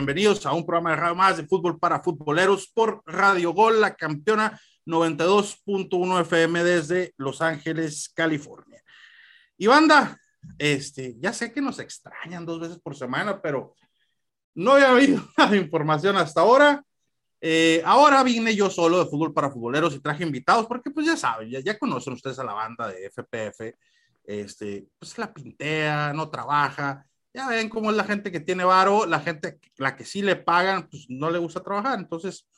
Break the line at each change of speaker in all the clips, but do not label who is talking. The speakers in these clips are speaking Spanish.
bienvenidos a un programa de radio más de fútbol para futboleros por Radio Gol, la campeona 92.1 FM desde Los Ángeles, California. Y banda, este, ya sé que nos extrañan dos veces por semana, pero no había habido nada de información hasta ahora. Eh, ahora vine yo solo de fútbol para futboleros y traje invitados, porque pues ya saben, ya, ya conocen ustedes a la banda de FPF, este, pues la pintea, no trabaja, ya ven cómo es la gente que tiene varo, la gente, la que sí le pagan, pues no le gusta trabajar, entonces,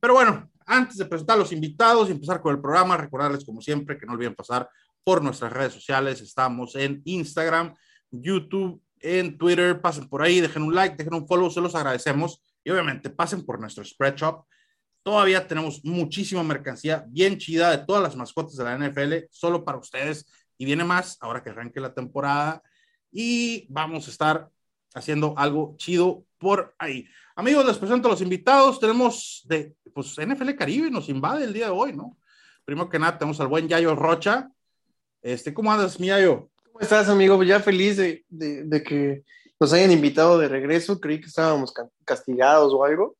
pero bueno, antes de presentar a los invitados y empezar con el programa, recordarles como siempre que no olviden pasar por nuestras redes sociales, estamos en Instagram, YouTube, en Twitter, pasen por ahí, dejen un like, dejen un follow, se los agradecemos y obviamente pasen por nuestro spread shop. Todavía tenemos muchísima mercancía bien chida de todas las mascotas de la NFL, solo para ustedes. Y viene más ahora que arranque la temporada. Y vamos a estar haciendo algo chido por ahí. Amigos, les presento a los invitados. Tenemos de pues, NFL Caribe, nos invade el día de hoy, ¿no? Primero que nada, tenemos al buen Yayo Rocha. Este, ¿Cómo andas, mi Yayo?
¿Cómo estás, amigo? Pues ya feliz de, de, de que nos hayan invitado de regreso. Creí que estábamos castigados o algo,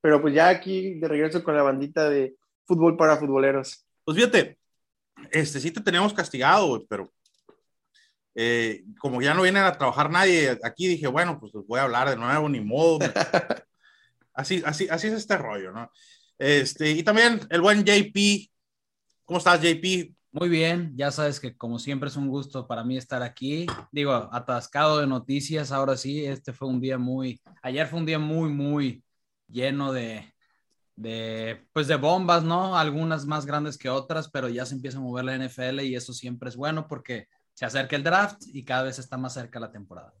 pero pues ya aquí de regreso con la bandita de fútbol para futboleros.
Pues fíjate, este sí te teníamos castigado, pero eh, como ya no viene a trabajar nadie aquí, dije, bueno, pues voy a hablar de nuevo, ni modo. así, así, así es este rollo, ¿no? Este, y también el buen JP. ¿Cómo estás, JP?
Muy bien, ya sabes que como siempre es un gusto para mí estar aquí. Digo, atascado de noticias, ahora sí, este fue un día muy, ayer fue un día muy, muy lleno de, de, pues de bombas, ¿no? Algunas más grandes que otras, pero ya se empieza a mover la NFL y eso siempre es bueno porque se acerca el draft y cada vez está más cerca la temporada.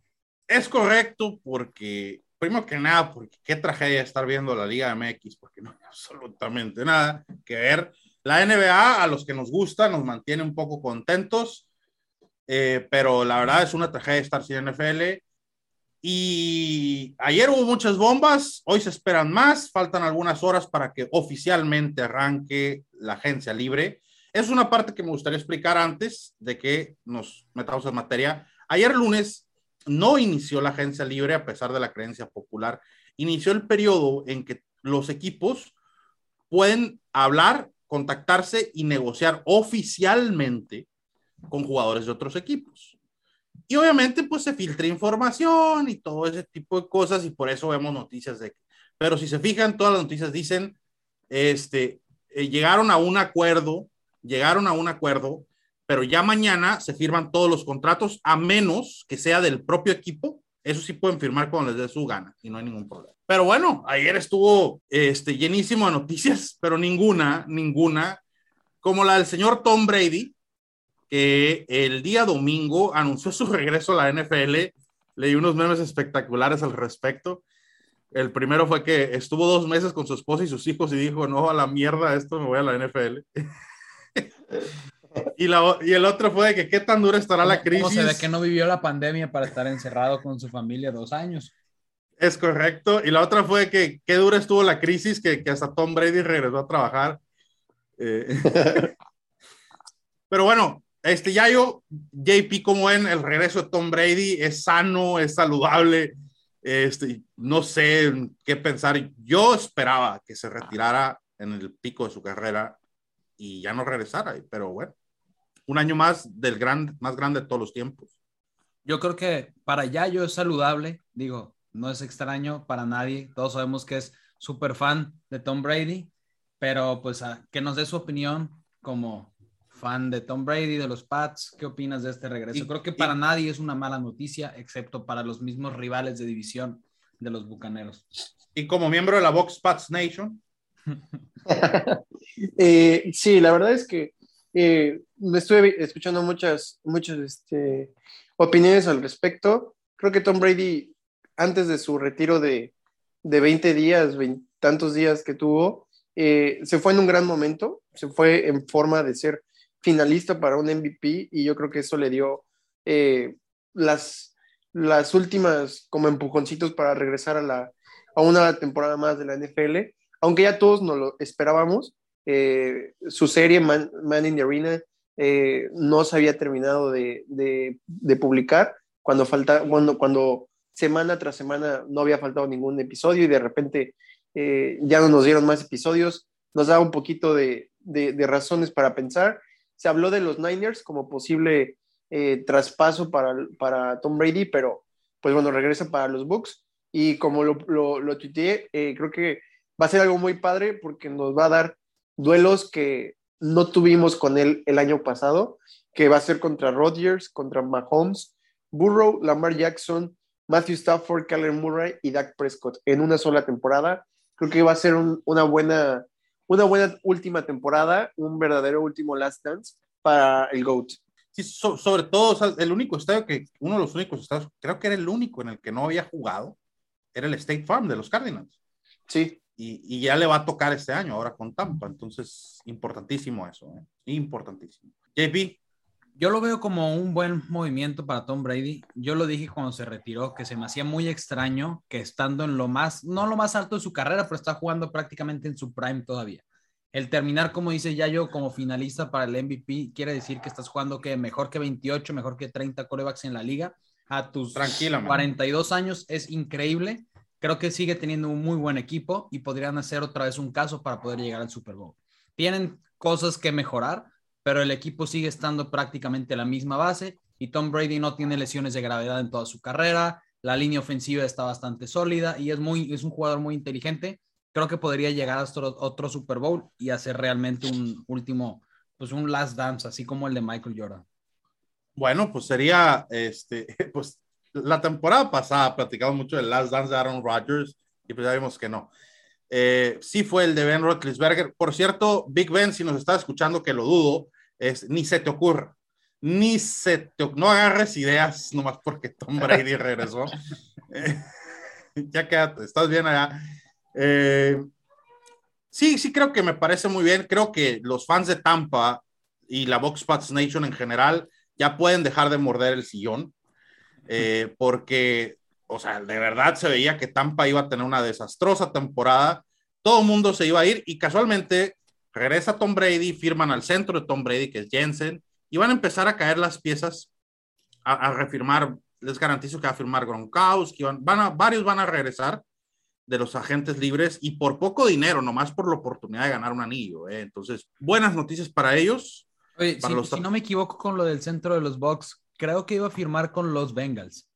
Es correcto porque, primero que nada, porque qué tragedia estar viendo la Liga MX, porque no hay absolutamente nada que ver la NBA, a los que nos gusta, nos mantiene un poco contentos, eh, pero la verdad es una tragedia estar sin NFL. Y ayer hubo muchas bombas, hoy se esperan más, faltan algunas horas para que oficialmente arranque la agencia libre. Es una parte que me gustaría explicar antes de que nos metamos en materia. Ayer lunes no inició la agencia libre a pesar de la creencia popular. Inició el periodo en que los equipos pueden hablar contactarse y negociar oficialmente con jugadores de otros equipos. Y obviamente pues se filtra información y todo ese tipo de cosas y por eso vemos noticias de pero si se fijan, todas las noticias dicen, este, eh, llegaron a un acuerdo, llegaron a un acuerdo, pero ya mañana se firman todos los contratos a menos que sea del propio equipo. Eso sí pueden firmar cuando les dé su gana y no hay ningún problema. Pero bueno, ayer estuvo este, llenísimo de noticias, pero ninguna, ninguna, como la del señor Tom Brady, que el día domingo anunció su regreso a la NFL. Leí unos memes espectaculares al respecto. El primero fue que estuvo dos meses con su esposa y sus hijos y dijo, no, a la mierda, esto me voy a la NFL. y, la, y el otro fue de que qué tan dura estará la crisis. ¿Cómo
se ve que no vivió la pandemia para estar encerrado con su familia dos años?
Es correcto. Y la otra fue que qué dura estuvo la crisis que, que hasta Tom Brady regresó a trabajar. Eh, pero bueno, este ya yo, JP, como ven, el regreso de Tom Brady es sano, es saludable. Este, no sé qué pensar. Yo esperaba que se retirara en el pico de su carrera y ya no regresara, pero bueno, un año más del gran, más grande de todos los tiempos.
Yo creo que para Yayo es saludable, digo, no es extraño para nadie. Todos sabemos que es súper fan de Tom Brady, pero pues que nos dé su opinión como fan de Tom Brady, de los Pats. ¿Qué opinas de este regreso? Creo que para nadie es una mala noticia, excepto para los mismos rivales de división de los Bucaneros.
Y como miembro de la Box Pats Nation.
Eh, sí, la verdad es que eh, estuve escuchando muchas, muchas este, opiniones al respecto. Creo que Tom Brady antes de su retiro de, de 20 días, tantos días que tuvo, eh, se fue en un gran momento, se fue en forma de ser finalista para un MVP y yo creo que eso le dio las, las últimas como empujoncitos para regresar a, la, a una temporada más de la NFL, aunque ya todos nos lo esperábamos. Eh, su serie Man, in the Arena no se había terminado de, publicar cuando, falta, cuando, cuando semana tras semana no había faltado ningún episodio y de repente eh, ya no nos dieron más episodios, nos da un poquito de, razones para pensar. Se habló de los Niners como posible eh, traspaso para, para Tom Brady, pero pues bueno, regresa para los Bucks y como lo, lo, lo tuiteé, eh, creo que va a ser algo muy padre porque nos va a dar duelos que no tuvimos con él el año pasado, que va a ser contra Rodgers, contra Mahomes, Burrow, Lamar Jackson, Matthew Stafford, Kyler Murray y Dak Prescott en una sola temporada. Creo que va a ser una, buena, una buena última temporada, un verdadero último last dance para el GOAT.
Sí, sobre todo, el único estadio que, uno de los únicos estados, creo que era el único en el que no había jugado, era el State Farm de los Cardinals.
Sí.
Y, ya le va a tocar este año, ahora con Tampa. Entonces, importantísimo eso, ¿eh? importantísimo. JP.
Yo lo veo como un buen movimiento para Tom Brady. Yo lo dije cuando se retiró, que se me hacía muy extraño que estando en lo más, no lo más alto de su carrera, pero está jugando prácticamente en su prime todavía. El terminar, como dice ya yo, como finalista para el MVP, quiere decir que estás jugando que mejor que 28, mejor que 30 corebacks en la liga. A tus 42 años es increíble. Creo que sigue teniendo un muy buen equipo y podrían hacer otra vez un caso para poder llegar al Super Bowl. Tienen cosas que mejorar, pero el equipo sigue estando prácticamente la misma base y Tom Brady no tiene lesiones de gravedad en toda su carrera. La línea ofensiva está bastante sólida y es, muy, es un jugador muy inteligente. Creo que podría llegar hasta otro Super Bowl y hacer realmente un último, pues un last dance, así como el de Michael Jordan.
Bueno, pues sería, este, pues la temporada pasada platicamos mucho del last dance de Aaron Rodgers y pues ya vimos que no. Eh, sí fue el de Ben Roethlisberger. Por cierto, Big Ben, si nos está escuchando, que lo dudo, es ni se te ocurra, ni se te no agarres ideas nomás porque Tom Brady regresó. Eh, ya quédate, estás bien allá. Eh, sí, sí creo que me parece muy bien. Creo que los fans de Tampa y la Box Spots Nation en general ya pueden dejar de morder el sillón, porque o sea, de verdad se veía que Tampa iba a tener una desastrosa temporada, todo el mundo se iba a ir y casualmente regresa Tom Brady, firman al centro de Tom Brady, que es Jensen, y van a empezar a caer las piezas a, refirmar, les garantizo que va a firmar Gronkowski, van, van a, varios van a regresar de los agentes libres y por poco dinero, nomás por la oportunidad de ganar un anillo. ¿eh? Entonces, buenas noticias para ellos.
Oye, si, si, no me equivoco con lo del centro de los Bucks, creo que iba a firmar con los Bengals.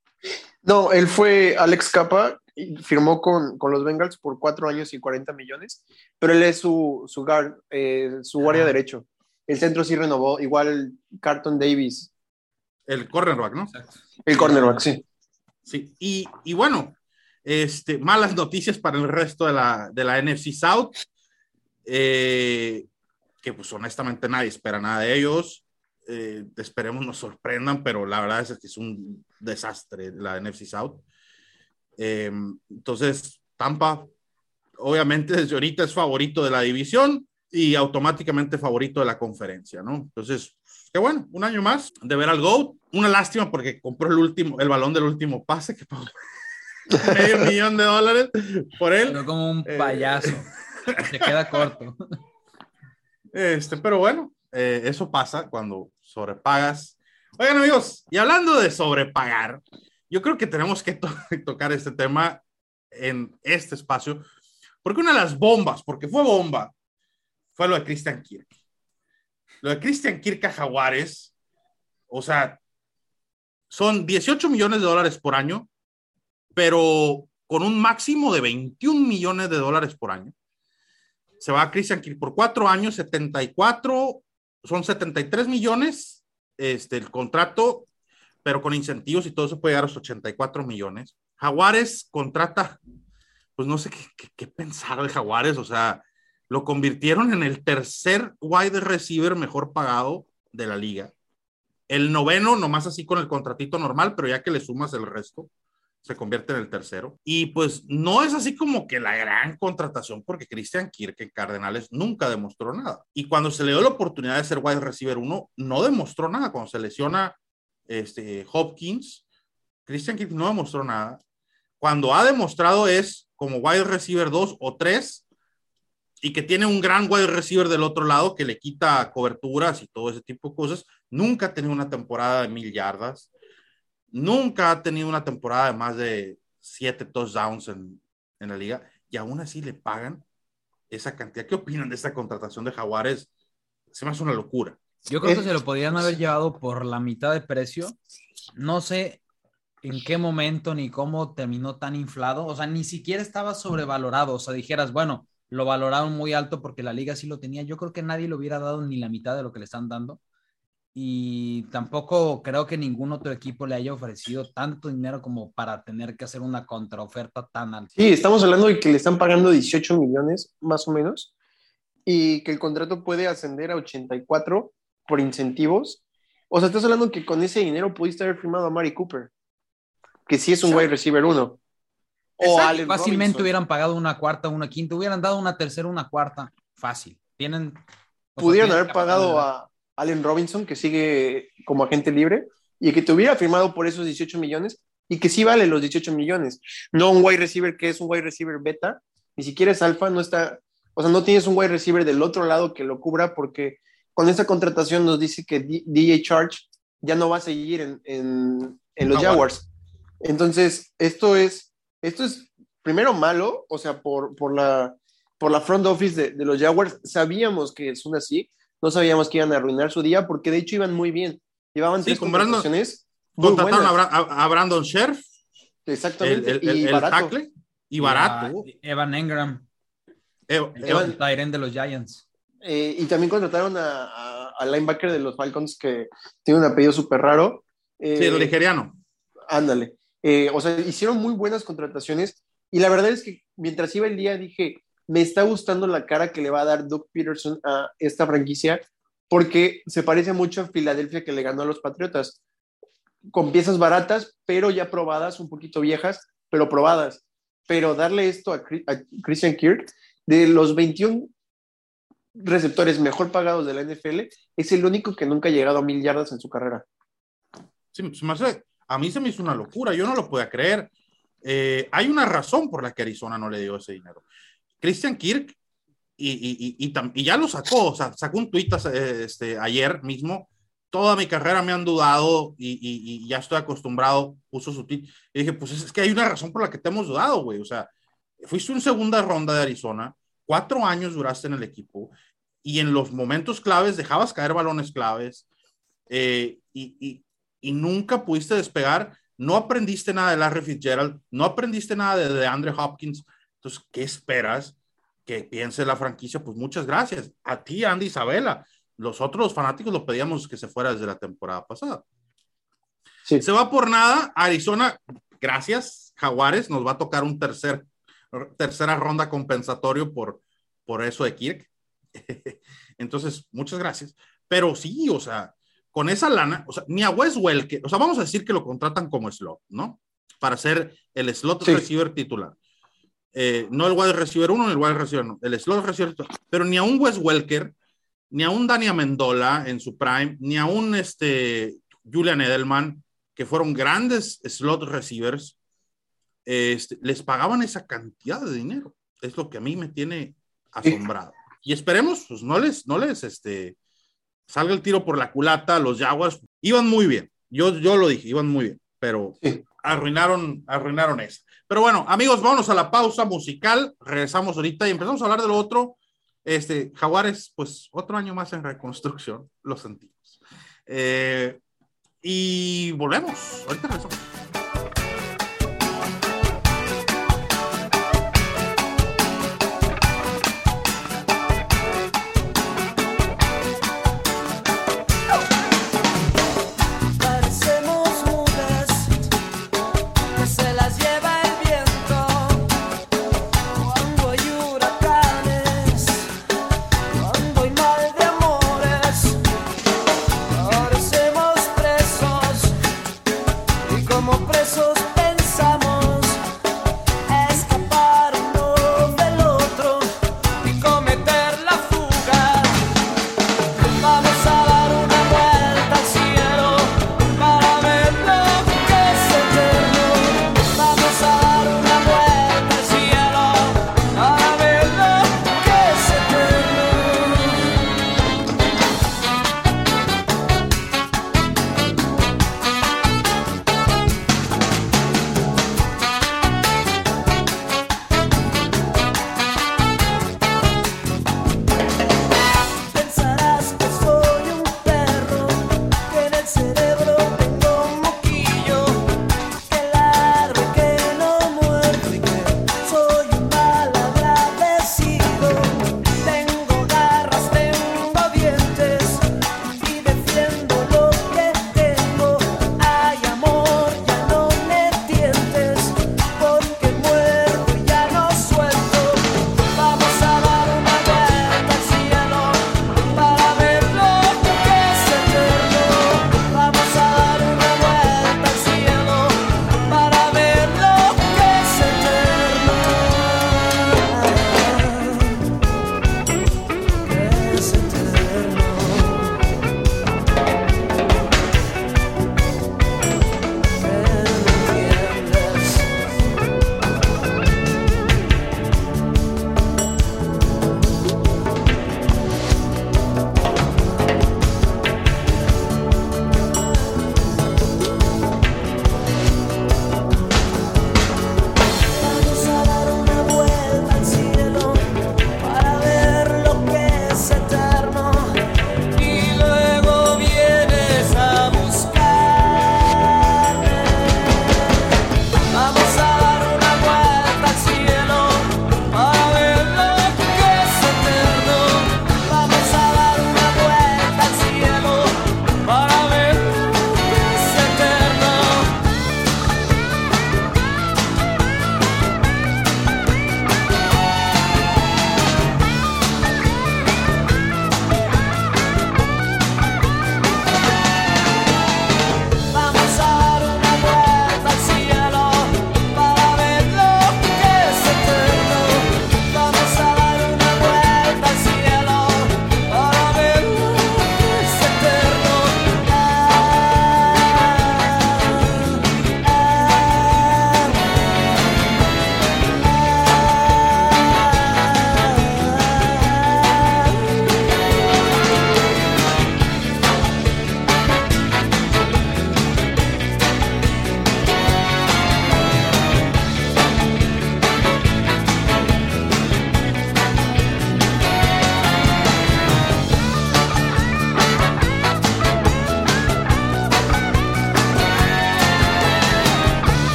No, él fue Alex Capa, y firmó con, los Bengals por cuatro años y 40 millones, pero él es su, su, guard, eh, su guardia derecho. El centro sí renovó, igual Carton Davis.
El cornerback, ¿no?
El cornerback, sí.
Sí, y, bueno, este, malas noticias para el resto de la, de la NFC South, eh, que pues honestamente nadie espera nada de ellos. Eh, esperemos nos sorprendan, pero la verdad es que es un desastre la NFC South. Eh, entonces, Tampa, obviamente desde ahorita es favorito de la división y automáticamente favorito de la conferencia, ¿no? Entonces, qué bueno, un año más de ver al GOAT. Una lástima porque compró el último, el balón del último pase que pagó medio millón de dólares por él.
Pero como un eh, payaso. Se queda corto.
Este, pero bueno, eso pasa cuando sobrepagas. Oigan amigos, y hablando de sobrepagar, yo creo que tenemos que tocar este tema en este espacio, porque una de las bombas, porque fue bomba, fue lo de Christian Kirk. Lo de Christian Kirk a Jaguares, o sea, son 18 millones de dólares por año, pero con un máximo de 21 millones de dólares por año. Se va a Christian Kirk por cuatro años, 74 son 73 millones este, el contrato, pero con incentivos y todo eso puede llegar a los 84 millones. Jaguares contrata, pues no sé qué, qué, pensar de Jaguares, o sea, lo convirtieron en el tercer wide receiver mejor pagado de la liga. El noveno, nomás así con el contratito normal, pero ya que le sumas el resto, se convierte en el tercero. Y pues no es así como que la gran contratación, porque Christian Kirk en Cardenales nunca demostró nada. Y cuando se le dio la oportunidad de ser wide receiver uno, no demostró nada. Cuando se lesiona este, Hopkins, Christian Kirk no demostró nada. Cuando ha demostrado es como wide receiver 2 o 3 y que tiene un gran wide receiver del otro lado que le quita coberturas y todo ese tipo de cosas. Nunca ha tenido una temporada de mil yardas nunca ha tenido una temporada de más de siete touchdowns en, en la liga y aún así le pagan esa cantidad. ¿Qué opinan de esta contratación de Jaguares? Se me hace una locura.
Yo creo que se lo podrían haber llevado por la mitad de precio. No sé en qué momento ni cómo terminó tan inflado. O sea, ni siquiera estaba sobrevalorado. O sea, dijeras, bueno, lo valoraron muy alto porque la liga sí lo tenía. Yo creo que nadie le hubiera dado ni la mitad de lo que le están dando. Y tampoco creo que ningún otro equipo le haya ofrecido tanto dinero como para tener que hacer una contraoferta tan alta.
Sí, estamos hablando de que le están pagando 18 millones, más o menos, y que el contrato puede ascender a 84 por incentivos. O sea, estás hablando que con ese dinero pudiste haber firmado a Mari Cooper, que sí es un wide receiver uno.
O Allen Fácilmente Robinson. hubieran pagado una cuarta, una quinta, hubieran dado una tercera, una cuarta. Fácil. Tienen.
Pudieron haber pagado a Allen Robinson, que sigue como agente libre, y que te hubiera firmado por esos 18 millones, y que sí vale los 18 millones. No un wide receiver que es un wide receiver beta, ni siquiera es alfa, no está. O sea, no tienes un wide receiver del otro lado que lo cubra, porque con esta contratación nos dice que DJ Charge ya no va a seguir en, en, en los Jaguars. Entonces, esto es esto es primero malo, o sea, por, por, la, por la front office de, de los Jaguars. Sabíamos que es una así, no sabíamos que iban a arruinar su día porque de hecho iban muy bien. Llevaban
sí,
tres
con Brandon,
contrataciones.
Contrataron a, a, Brandon Scherf.
Exactamente.
El, el,
y
el,
barato.
tackle. Y barato.
Y Evan Engram.
Evan,
el Tyren de los Giants.
Eh, y también contrataron a, a, al linebacker de los Falcons que tiene un apellido súper raro.
Eh, sí, el nigeriano.
Ándale. Eh, o sea, hicieron muy buenas contrataciones y la verdad es que mientras iba el día dije, me está gustando la cara que le va a dar Doug Peterson a esta franquicia porque se parece mucho a Filadelfia que le ganó a los Patriotas, con piezas baratas, pero ya probadas, un poquito viejas, pero probadas. Pero darle esto a, Christian Kirk, de los 21 receptores mejor pagados de la NFL, es el único que nunca ha llegado a mil yardas en su carrera.
Sí, hace a mí se me hizo una locura, yo no lo podía creer. Eh, hay una razón por la que Arizona no le dio ese dinero. Christian Kirk, y, y, y, y ya lo sacó, o sea, sacó un tuit este, ayer mismo, toda mi carrera me han dudado y, ya estoy acostumbrado, puso su tweet, y dije, pues es que hay una razón por la que te hemos dudado, güey, o sea, fuiste en segunda ronda de Arizona, cuatro años duraste en el equipo, y en los momentos claves dejabas caer balones claves, eh, y, nunca pudiste despegar, no aprendiste nada de Larry Fitzgerald, no aprendiste nada de, de Hopkins. Entonces, ¿qué esperas que piense la franquicia? Pues muchas gracias. A ti, Andy Isabela. Los otros fanáticos lo pedíamos que se fuera desde la temporada pasada. Sí. Se va por nada. Arizona, gracias. Jaguares, nos va a tocar un tercer, tercera ronda compensatorio por, por eso de Kirk. Entonces, muchas gracias. Pero sí, o sea, con esa lana, o sea, ni a Wes Welker, o sea, vamos a decir que lo contratan como slot, ¿no? Para ser el slot sí. receiver titular. Eh, no el wide receiver uno, ni el wide receiver no, el slot receiver. Pero ni a un Wes Welker, ni a un Dani Amendola en su prime, ni a un este, Julian Edelman, que fueron grandes slot receivers, este, les pagaban esa cantidad de dinero. Es lo que a mí me tiene asombrado. Y esperemos, pues no les, no les, este, salga el tiro por la culata, los Jaguars iban muy bien. Yo, yo lo dije, iban muy bien, pero arruinaron, arruinaron eso. Pero bueno, amigos, vámonos a la pausa musical. Regresamos ahorita y empezamos a hablar de lo otro. Este, Jaguares, pues otro año más en reconstrucción, lo sentimos. Eh, y volvemos. Ahorita regresamos.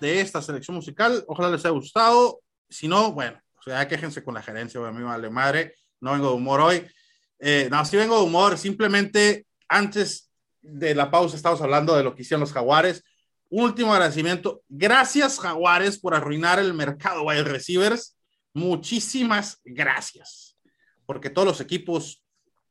De esta selección musical. Ojalá les haya gustado. Si no, bueno, o sea, quéjense con la gerencia, a mí vale madre. No vengo de humor hoy. Eh, no, sí vengo de humor. Simplemente antes de la pausa estamos hablando de lo que hicieron los Jaguares. último agradecimiento. Gracias, Jaguares, por arruinar el mercado wide receivers. Muchísimas gracias. Porque todos los equipos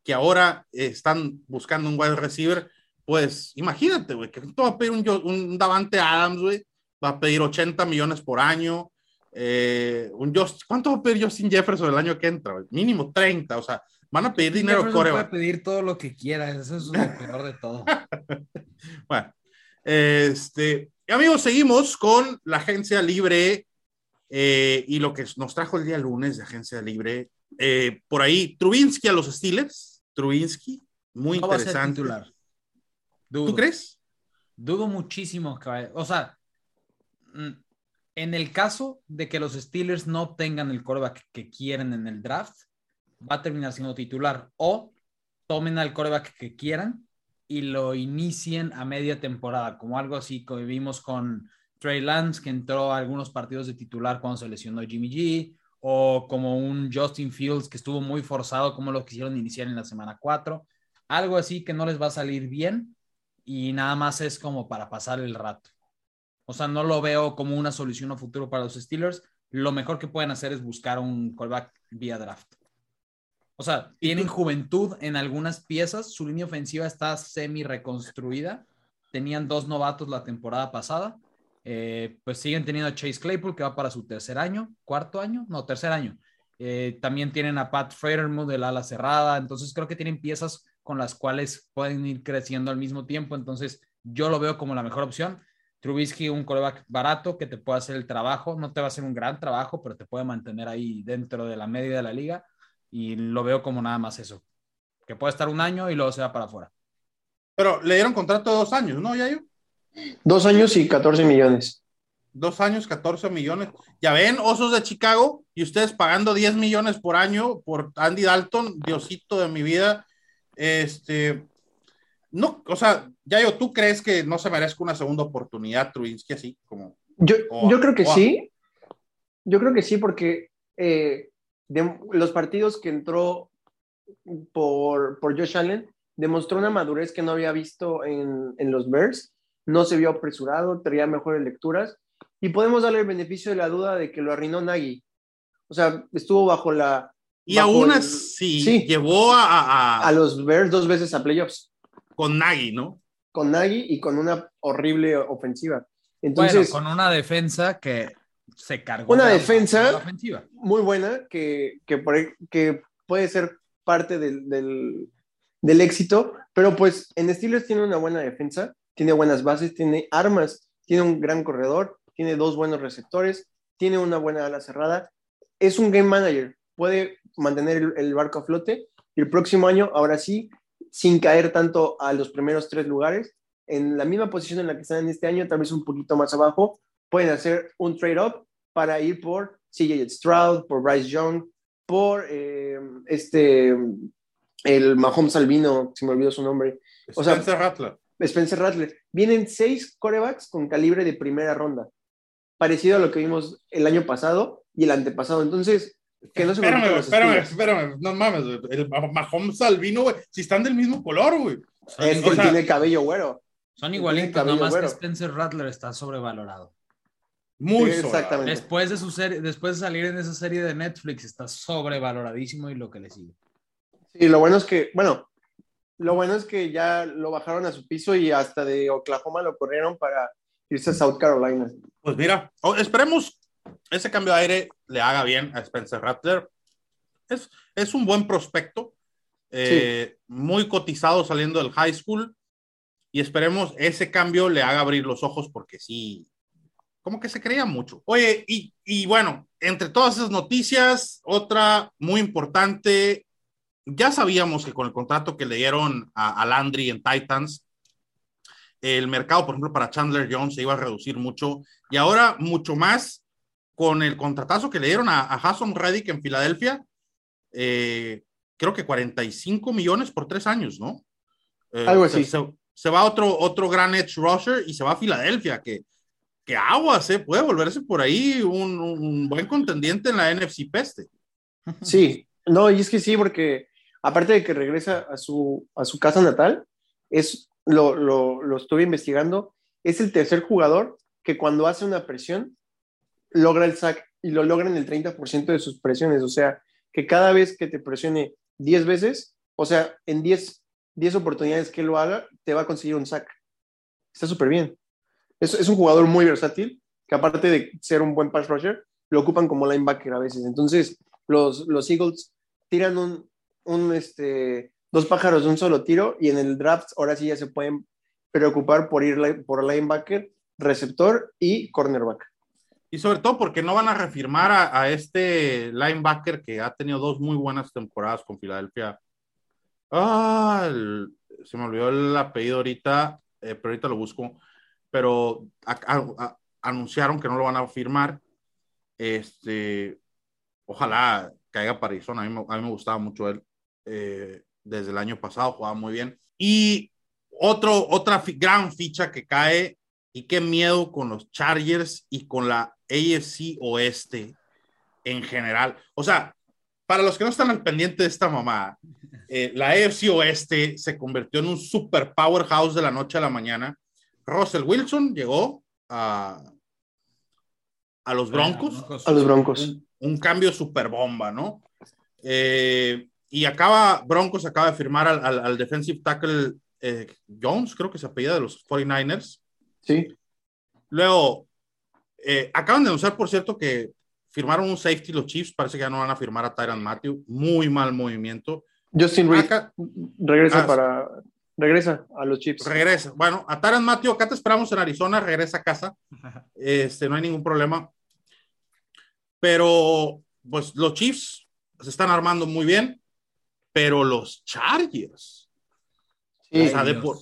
que ahora están buscando un wide receiver, pues imagínate, güey, que va a pedir un, un Davante Adams, güey, va a pedir 80 millones por año. Eh, un Just, ¿Cuánto va a pedir Justin Jefferson el año que entra? Mínimo 30, o sea, van a pedir dinero.
Jefferson puede pedir todo lo que quiera, eso es lo peor de todo.
bueno, este, amigos, seguimos con la agencia libre eh, y lo que nos trajo el día lunes de agencia libre. Eh, por ahí, Trubinsky a los Steelers. Trubinsky, muy interesante. ¿Tú crees?
Dudo muchísimo que O sea, en el caso de que los Steelers no obtengan el coreback que quieren en el draft, va a terminar siendo titular. O tomen al coreback que quieran y lo inicien a media temporada, como algo así que vimos con Trey Lance, que entró a algunos partidos de titular cuando se lesionó Jimmy G, o como un Justin Fields que estuvo muy forzado, como lo quisieron iniciar en la semana 4. Algo así que no les va a salir bien y nada más es como para pasar el rato. O sea, no lo veo como una solución a futuro para los Steelers. Lo mejor que pueden hacer es buscar un callback vía draft. O sea, tienen juventud en algunas piezas. Su línea ofensiva está semi reconstruida. Tenían dos novatos la temporada pasada. Eh, pues siguen teniendo a Chase Claypool, que va para su tercer año, cuarto año, no, tercer año. Eh, también tienen a Pat Fredermuth del ala cerrada. Entonces creo que tienen piezas con las cuales pueden ir creciendo al mismo tiempo. Entonces, yo lo veo como la mejor opción. Trubisky, un coreback barato que te puede hacer el trabajo, no te va a hacer un gran trabajo, pero te puede mantener ahí dentro de la media de la liga. Y lo veo como nada más eso, que puede estar un año y luego se va para afuera.
Pero le dieron contrato de dos años, ¿no, Yayo?
Dos años y 14 millones.
Dos años, 14 millones. Ya ven, Osos de Chicago, y ustedes pagando 10 millones por año por Andy Dalton, Diosito de mi vida. Este, no, o sea, ya yo, ¿tú crees que no se merezca una segunda oportunidad Trubinsky así como?
Yo, yo creo que sí. Yo creo que sí, porque eh, de los partidos que entró por, por Josh Allen demostró una madurez que no había visto en, en los Bears. No se vio apresurado, tenía mejores lecturas. Y podemos darle el beneficio de la duda de que lo arruinó Nagy. O sea, estuvo bajo la,
y aún así sí, llevó a,
a, los Bears dos veces a playoffs.
Con Nagy, ¿no?
Con Nagy y con una horrible ofensiva. Entonces,
bueno, con una defensa que se cargó.
Una defensa ofensiva. muy buena que, que, que puede ser parte del, del, del, éxito, pero pues en Steelers tiene una buena defensa, tiene buenas bases, tiene armas, tiene un gran corredor, tiene dos buenos receptores, tiene una buena ala cerrada. Es un game manager, puede mantener el, barco a flote y el próximo año, ahora sí, sin caer tanto a los primeros tres lugares, en la misma posición en la que están en este año, tal vez un poquito más abajo, pueden hacer un trade-up para ir por CJ Stroud, por Bryce Young, por eh, este, el Mahomes Albino, si me olvidó su nombre.
Spencer Rattler.
Spencer Rattler. Vienen seis corebacks con calibre de primera ronda, parecido a lo que vimos el año pasado y el antepasado. Entonces, que no se
espérame, espérame, espérame, no mames, El Mahomes Albino, güey. Si están del mismo color, güey.
Es que tiene cabello güero.
Son igualitos, nomás que Spencer Rattler está sobrevalorado.
Muy sí, exactamente.
Después de, su serie, después de salir en esa serie de Netflix, está sobrevaloradísimo y lo que le sigue.
Sí, lo bueno es que, bueno, lo bueno es que ya lo bajaron a su piso y hasta de Oklahoma lo corrieron para irse a South Carolina.
Pues mira, esperemos ese cambio de aire le haga bien a Spencer Rattler. Es, es un buen prospecto, eh, muy cotizado saliendo del high school y esperemos ese cambio le haga abrir los ojos porque sí, como que se creía mucho. Oye, y, y bueno, entre todas esas noticias, otra muy importante, ya sabíamos que con el contrato que le dieron a, a Landry en Titans, el mercado, por ejemplo, para Chandler Jones se iba a reducir mucho y ahora mucho más con el contratazo que le dieron a, a Hassan Reddick en Filadelfia, eh, creo que 45 millones por tres años, ¿no?
Eh, Algo así.
Se, va otro, otro gran edge rusher y se va a Filadelfia, que, que aguas, ¿eh? puede volverse por ahí un, un, buen contendiente en la NFC Peste.
Sí, no, y es que sí, porque aparte de que regresa a su, a su casa natal, es, lo, lo, lo estuve investigando, es el tercer jugador que cuando hace una presión logra el sack y lo logra en el 30% de sus presiones. O sea, que cada vez que te presione 10 veces, o sea, en 10, 10 oportunidades que lo haga, te va a conseguir un sack. Está súper bien. Es, es, un jugador muy versátil, que aparte de ser un buen pass rusher, lo ocupan como linebacker a veces. Entonces, los, los Eagles tiran un, un, este, dos pájaros de un solo tiro y en el draft ahora sí ya se pueden preocupar por ir por linebacker, receptor y cornerback.
Y sobre todo porque no van a refirmar a, este linebacker que ha tenido dos muy buenas temporadas con Filadelfia. Ah, se me olvidó el apellido ahorita, eh, pero ahorita lo busco. Pero anunciaron que no lo van a firmar. Este, ojalá caiga para Arizona. A mí, a mí me gustaba mucho él eh, desde el año pasado, jugaba muy bien. Y otro, otra gran ficha que cae y qué miedo con los Chargers y con la AFC Oeste en general. O sea, para los que no están al pendiente de esta mamá, eh, la AFC Oeste se convirtió en un super powerhouse de la noche a la mañana. Russell Wilson llegó a, a los Broncos.
A los Broncos.
Un, cambio super bomba, ¿no? Eh, y acaba, Broncos acaba de firmar al, al, defensive tackle eh, Jones, creo que se apellida de los 49ers.
Sí.
Luego, eh, acaban de anunciar, por cierto, que firmaron un safety los Chiefs. Parece que ya no van a firmar a Tyron Matthew. Muy mal movimiento.
Justin Reed regresa ah, para regresa a los Chiefs.
Regresa. Bueno, a Tyron Matthew, acá te esperamos en Arizona, regresa a casa. Este, no hay ningún problema. Pero, pues los Chiefs se están armando muy bien, pero los Chargers. o sea, de por,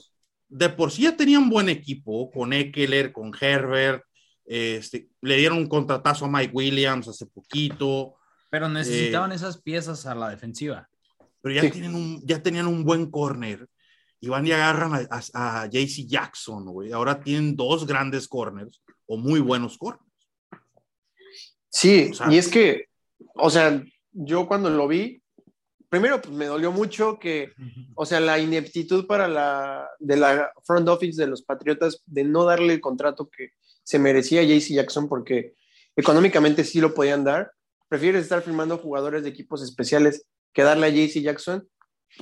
de por sí ya tenían buen equipo con Eckler, con Herbert, este, le dieron un contratazo a Mike Williams hace poquito.
Pero necesitaban eh, esas piezas a la defensiva.
Pero ya, tienen un, ya tenían un buen corner y van y agarran a, a, JC Jackson, güey. Ahora tienen dos grandes corners o muy buenos corners.
Sí, y es que, o sea, yo cuando lo vi, primero pues, me dolió mucho que, o sea, la ineptitud para la, de la front office de los Patriotas de no darle el contrato que se merecía JC Jackson porque económicamente sí lo podían dar. Prefieres estar firmando jugadores de equipos especiales que darle a JC Jackson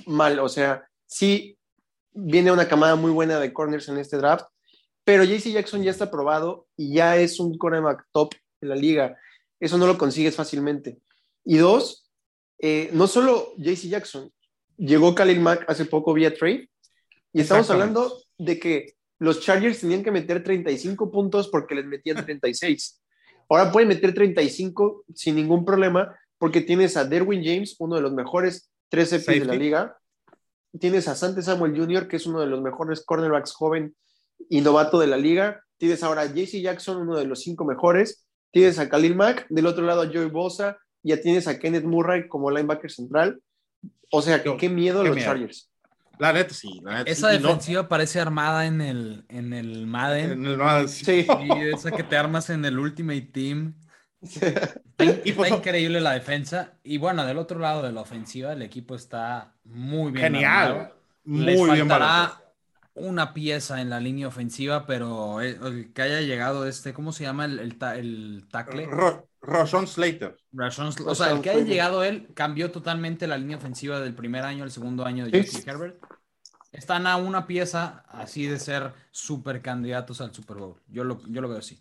mal, o sea, sí viene una camada muy buena de corners en este draft, pero JC Jackson ya está probado y ya es un cornerback top en la liga. Eso no lo consigues fácilmente. Y dos, eh, no solo JC Jackson, llegó Khalil Mack hace poco vía trade y estamos hablando de que los Chargers tenían que meter 35 puntos porque les metían 36. Ahora pueden meter 35 sin ningún problema porque tienes a Derwin James, uno de los mejores 13 pies de la liga. Tienes a Sante Samuel Jr., que es uno de los mejores cornerbacks joven y novato de la liga. Tienes ahora a JC Jackson, uno de los cinco mejores. Tienes a Khalil Mack, del otro lado a Joey Bosa, ya tienes a Kenneth Murray como linebacker central. O sea, qué miedo los Chargers.
La neta sí.
esa defensiva parece armada en el, en el Madden.
En el Madden,
sí. Y esa que te armas en el Ultimate Team. Está, increíble la defensa. Y bueno, del otro lado de la ofensiva, el equipo está muy bien.
Genial.
Muy Les faltará una pieza en la línea ofensiva, pero el, que haya llegado este, ¿cómo se llama el, el, el tackle?
Rashon Slater.
o sea, el que haya llegado él cambió totalmente la línea ofensiva del primer año al segundo año de Justin Herbert. Están a una pieza así de ser super candidatos al Super Bowl. Yo lo, yo lo veo así.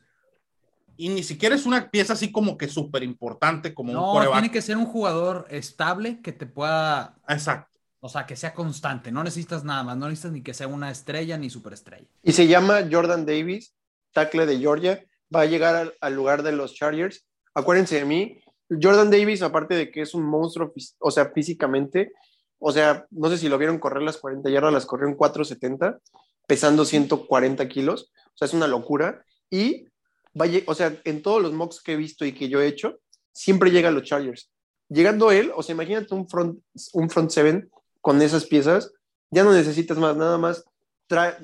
Y ni siquiera es una pieza así como que súper importante como
no, un tiene que ser un jugador estable que te pueda...
Exacto.
O sea, que sea constante. No necesitas nada más. No necesitas ni que sea una estrella ni superestrella.
Y se llama Jordan Davis, tackle de Georgia. Va a llegar al lugar de los Chargers acuérdense de mí, Jordan Davis, aparte de que es un monstruo, o sea, físicamente, o sea, no sé si lo vieron correr las 40 yardas, las corrió en 470, pesando 140 kilos, o sea, es una locura. Y, vaya, o sea, en todos los mocks que he visto y que yo he hecho, siempre llega a los Chargers. Llegando él, o sea, imagínate un front, un front seven con esas piezas, ya no necesitas más, nada más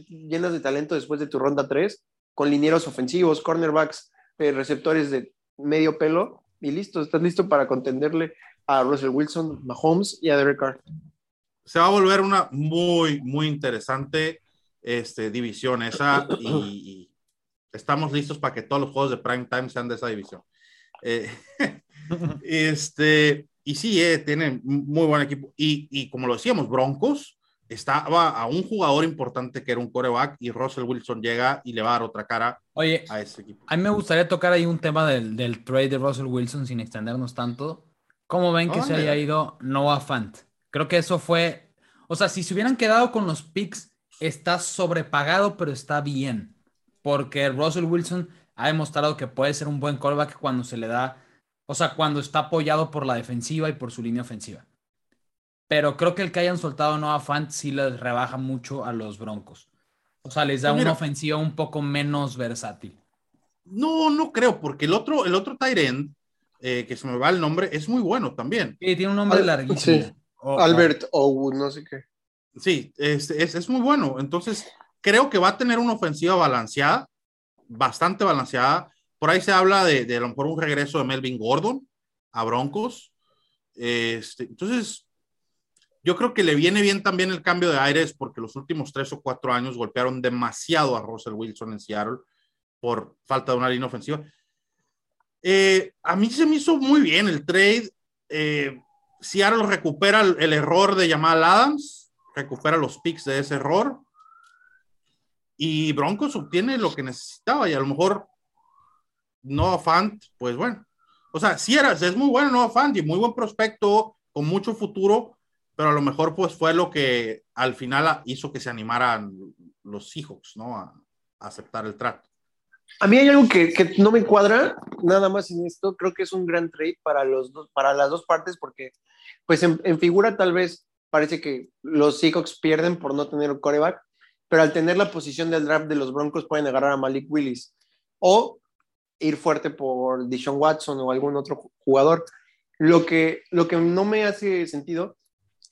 llenas de talento después de tu ronda 3 con linieros ofensivos, cornerbacks, eh, receptores de medio pelo, y listo, estás listo para contenderle a Russell Wilson, Mahomes y a Derek Carr.
Se va a volver una muy, muy interesante este, división esa y, estamos listos para que todos los juegos de prime time sean de esa división. Eh, este, y sí, eh, tiene muy buen equipo. Y, y, como lo decíamos, Broncos estaba a un jugador importante que era un coreback y Russell Wilson llega y le va a dar otra cara
Oye, a ese equipo. A mí me gustaría tocar ahí un tema del, del trade de Russell Wilson sin extendernos tanto. ¿Cómo ven que se haya ido Noah Fant? Creo que eso fue, o sea, si se hubieran quedado con los picks, está sobrepagado, pero está bien. Porque Russell Wilson ha demostrado que puede ser un buen callback cuando se le da, o sea, cuando está apoyado por la defensiva y por su línea ofensiva pero creo que el que hayan soltado Noah Fant sí les rebaja mucho a los Broncos. O sea, les da pues una ofensiva un poco menos versátil.
No, no creo, porque el otro, el otro Tyrend, eh, que se me va el nombre, es muy bueno también.
Sí, tiene un nombre larguísimo.
Albert o no sé qué.
Sí, es, es, es, muy bueno. Entonces, creo que va a tener una ofensiva balanceada, bastante balanceada. Por ahí se habla de, de a lo mejor un regreso de Melvin Gordon a Broncos. Este, entonces, yo creo que le viene bien también el cambio de aires porque los últimos tres o cuatro años golpearon demasiado a Russell Wilson en Seattle por falta de una línea ofensiva. Eh, a mí se me hizo muy bien el trade. Eh, Seattle recupera el, error de Jamal Adams, recupera los picks de ese error y Broncos obtiene lo que necesitaba y a lo mejor no Fant, pues bueno. O sea, si era, es muy bueno no Fant y muy buen prospecto con mucho futuro, pero a lo mejor pues fue lo que al final hizo que se animaran los Seahawks, ¿no? A, aceptar el trato.
A mí hay algo que, que, no me cuadra, nada más en esto, creo que es un gran trade para, los dos, para las dos partes, porque pues en, figura tal vez parece que los Seahawks pierden por no tener el coreback, pero al tener la posición del draft de los Broncos pueden agarrar a Malik Willis o ir fuerte por Deshaun Watson o algún otro jugador. Lo que, lo que no me hace sentido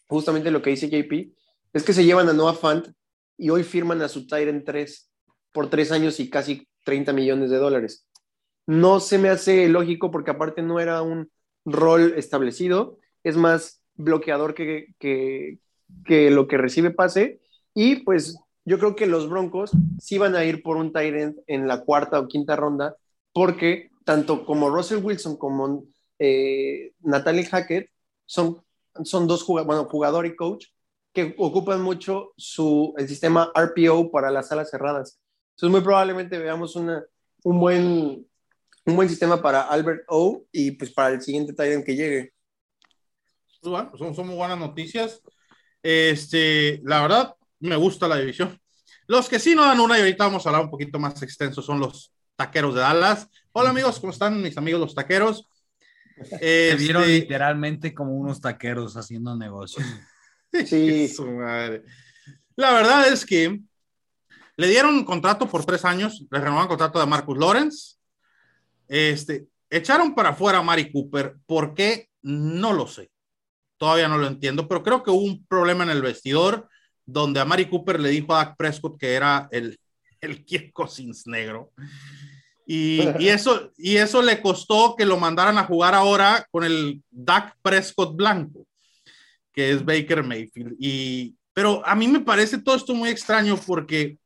justamente lo que dice JP, es que se llevan a Noah Fant y hoy firman a su Tyrant 3 por tres años y casi 30 millones de dólares. No se me hace lógico porque aparte no era un rol establecido, es más bloqueador que, que, que lo que recibe pase y pues yo creo que los Broncos sí van a ir por un Tyrant en la cuarta o quinta ronda porque tanto como Russell Wilson como eh, Natalie Hackett son son dos jugadores, bueno, jugador y coach, que ocupan mucho su, el sistema RPO para las salas cerradas. Entonces, muy probablemente veamos una, un, buen, un buen sistema para Albert O y pues para el siguiente Titan que llegue.
Pues bueno, son, son muy buenas noticias. Este, la verdad, me gusta la división. Los que sí no dan una, y ahorita vamos a hablar un poquito más extenso, son los taqueros de Dallas. Hola amigos, ¿cómo están mis amigos los taqueros?
Se vieron este, literalmente como unos taqueros haciendo negocios.
Sí. madre. La verdad es que le dieron un contrato por tres años, le renovaron el contrato de Marcus Lawrence. Este, echaron para afuera a Mari Cooper. ¿Por qué? No lo sé. Todavía no lo entiendo, pero creo que hubo un problema en el vestidor donde a Mari Cooper le dijo a Dak Prescott que era el, el negro. Y, eso, y eso le costó que lo mandaran a jugar ahora con el Dak Prescott blanco, que es Baker Mayfield. Y, pero a mí me parece todo esto muy extraño porque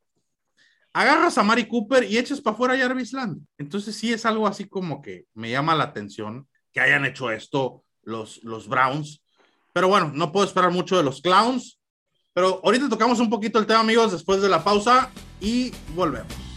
agarras a Mari Cooper y echas para afuera a Jarvis Land. Entonces sí es algo así como que me llama la atención que hayan hecho esto los, los Browns. Pero bueno, no puedo esperar mucho de los Clowns. Pero ahorita tocamos un poquito el tema, amigos, después de la pausa y volvemos.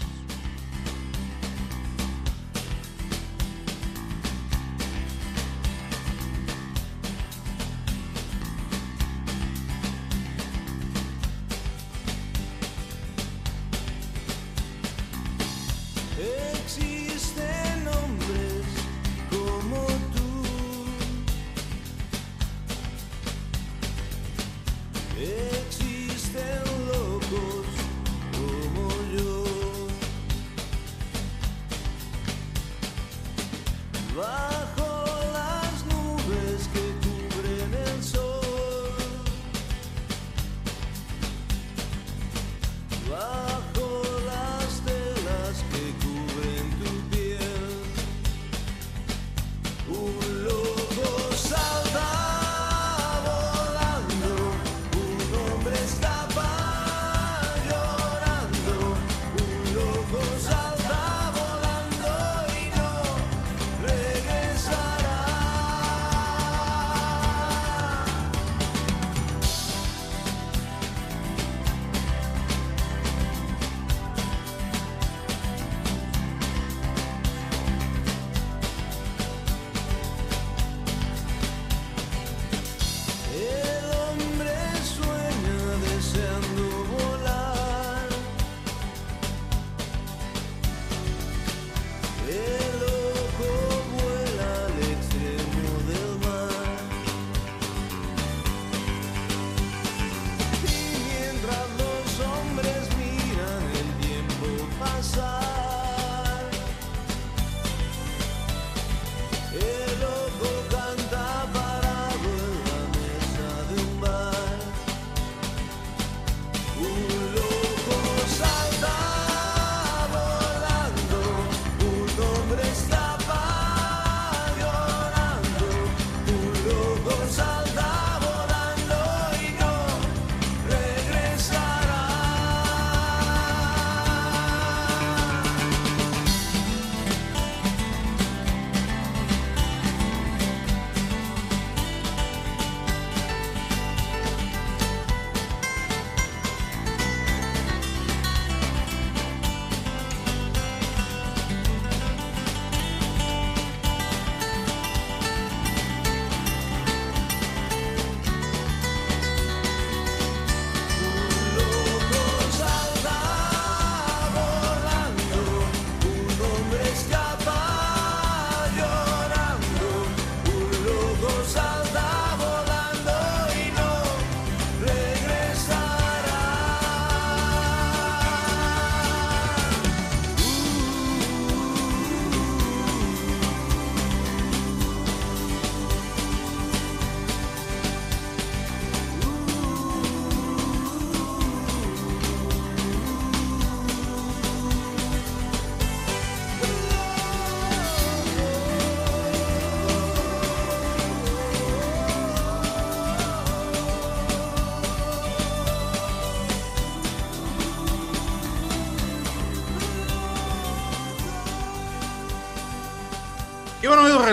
Ooh.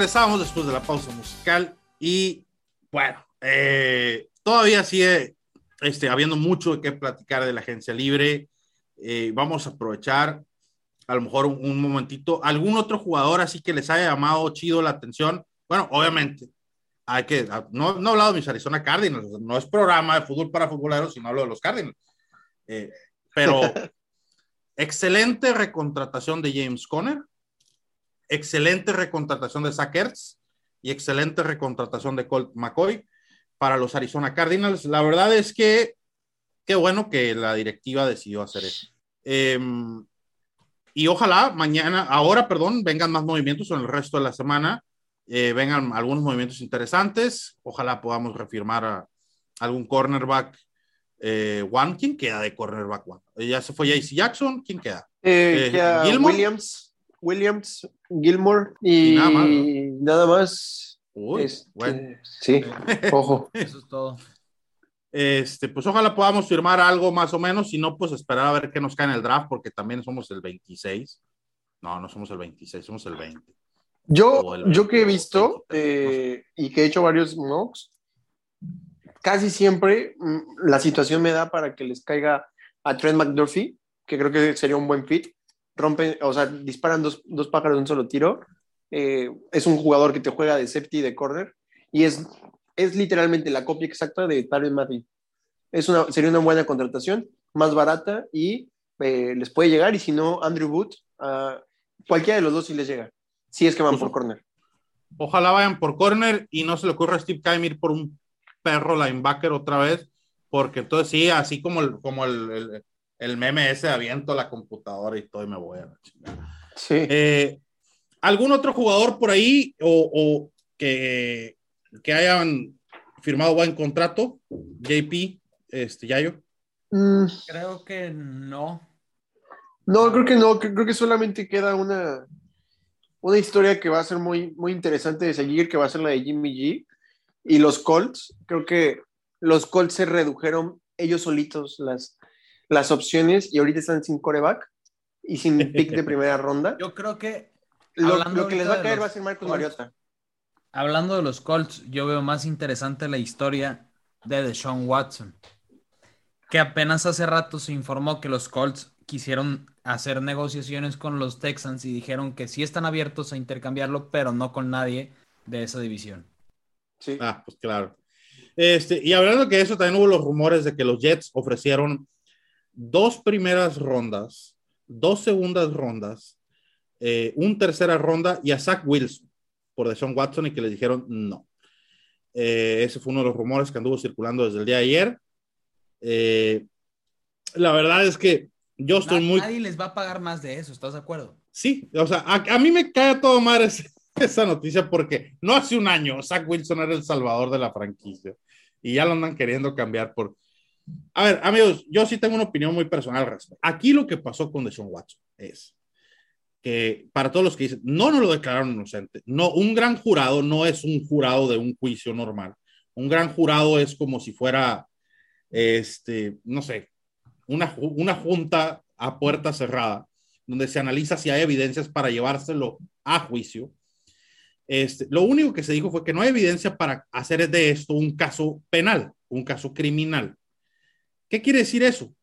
Regresamos después de la pausa musical y bueno, eh, todavía sigue este, habiendo mucho que platicar de la agencia libre. Eh, vamos a aprovechar a lo mejor un, un, momentito. ¿Algún otro jugador así que les haya llamado chido la atención? Bueno, obviamente, hay que, no, no he hablado de mis Arizona Cardinals, no es programa de fútbol para futboleros, sino hablo de los Cardinals. Eh, pero excelente recontratación de James Conner, excelente recontratación de Zach Ertz y excelente recontratación de Colt McCoy para los Arizona Cardinals. La verdad es que qué bueno que la directiva decidió hacer eso. Eh, y ojalá mañana, ahora, perdón, vengan más movimientos en el resto de la semana, eh, vengan algunos movimientos interesantes. Ojalá podamos refirmar a algún cornerback eh, one. ¿Quién queda de cornerback one? Ya se fue JC Jackson. ¿Quién queda?
Eh, queda Williams, Williams, Gilmore y,
Y nada más,
nada más.
Uy,
Este,
bueno.
Sí, ojo.
Eso es todo.
Este, pues ojalá podamos firmar algo más o menos, si no, pues esperar a ver qué nos cae en el draft, porque también somos el 26. No, no somos el 26, somos el 20.
Yo,
el
yo que he
22,
visto
23,
eh, y que he hecho varios mocks, casi siempre mm, la situación me da para que les caiga a Trent McDuffie, que creo que sería un buen fit. Rompen, o sea, disparan dos, dos pájaros de un solo tiro. Eh, es un jugador que te juega de safety y de corner y es, es literalmente la copia exacta de Tyron Matthew. Es una, sería una buena contratación, más barata y eh, les puede llegar. Y si no, Andrew Wood, ah, cualquiera de los dos sí les llega. Si es que van por corner.
Ojalá vayan por corner y no se le ocurra a Steve Keim ir por un perro linebacker otra vez, porque entonces sí, así como el, como el, el, el meme ese, aviento la computadora y todo y me voy a la chingada.
Sí.
Eh, ¿Algún otro jugador por ahí o, o que, que hayan firmado buen contrato? JP, este, Yayo.
Mm,
Creo que no.
no, creo que no. Creo, creo que solamente queda una, una historia que va a ser muy, muy interesante de seguir, que va a ser la de Jimmy G. Y los Colts, creo que los Colts se redujeron ellos solitos las, las opciones y ahorita están sin coreback y sin pick de primera ronda.
Yo creo que
Lo, que les va a caer va a ser Marcos
Colts,
Mariota.
Hablando de los Colts, yo veo más interesante la historia de Deshaun Watson, que apenas hace rato se informó que los Colts quisieron hacer negociaciones con los Texans y dijeron que sí están abiertos a intercambiarlo, pero no con nadie de esa división.
Sí.
Ah, pues claro. Este, y hablando que eso, también hubo los rumores de que los Jets ofrecieron dos primeras rondas, dos segundas rondas, eh, un tercera ronda y a Zach Wilson por Deshaun Watson y que les dijeron no. Eh, ese fue uno de los rumores que anduvo circulando desde el día de ayer. Eh, la verdad es que yo estoy
Na-
muy...
Nadie les va a pagar más de eso, ¿estás de acuerdo?
Sí, o sea, a, a mí me cae a todo mar ese- esa noticia porque no hace un año Zach Wilson era el salvador de la franquicia y ya lo andan queriendo cambiar por... A ver, amigos, yo sí tengo una opinión muy personal al respecto. Aquí lo que pasó con Deshaun Watson es que para todos los que dicen, no nos lo declararon inocente. No, un gran jurado no es un jurado de un juicio normal. Un gran jurado es como si fuera, este, no sé, una, una junta a puerta cerrada donde se analiza si hay evidencias para llevárselo a juicio. Este, lo único que se dijo fue que no hay evidencia para hacer de esto un caso penal, un caso criminal. ¿Qué quiere decir eso?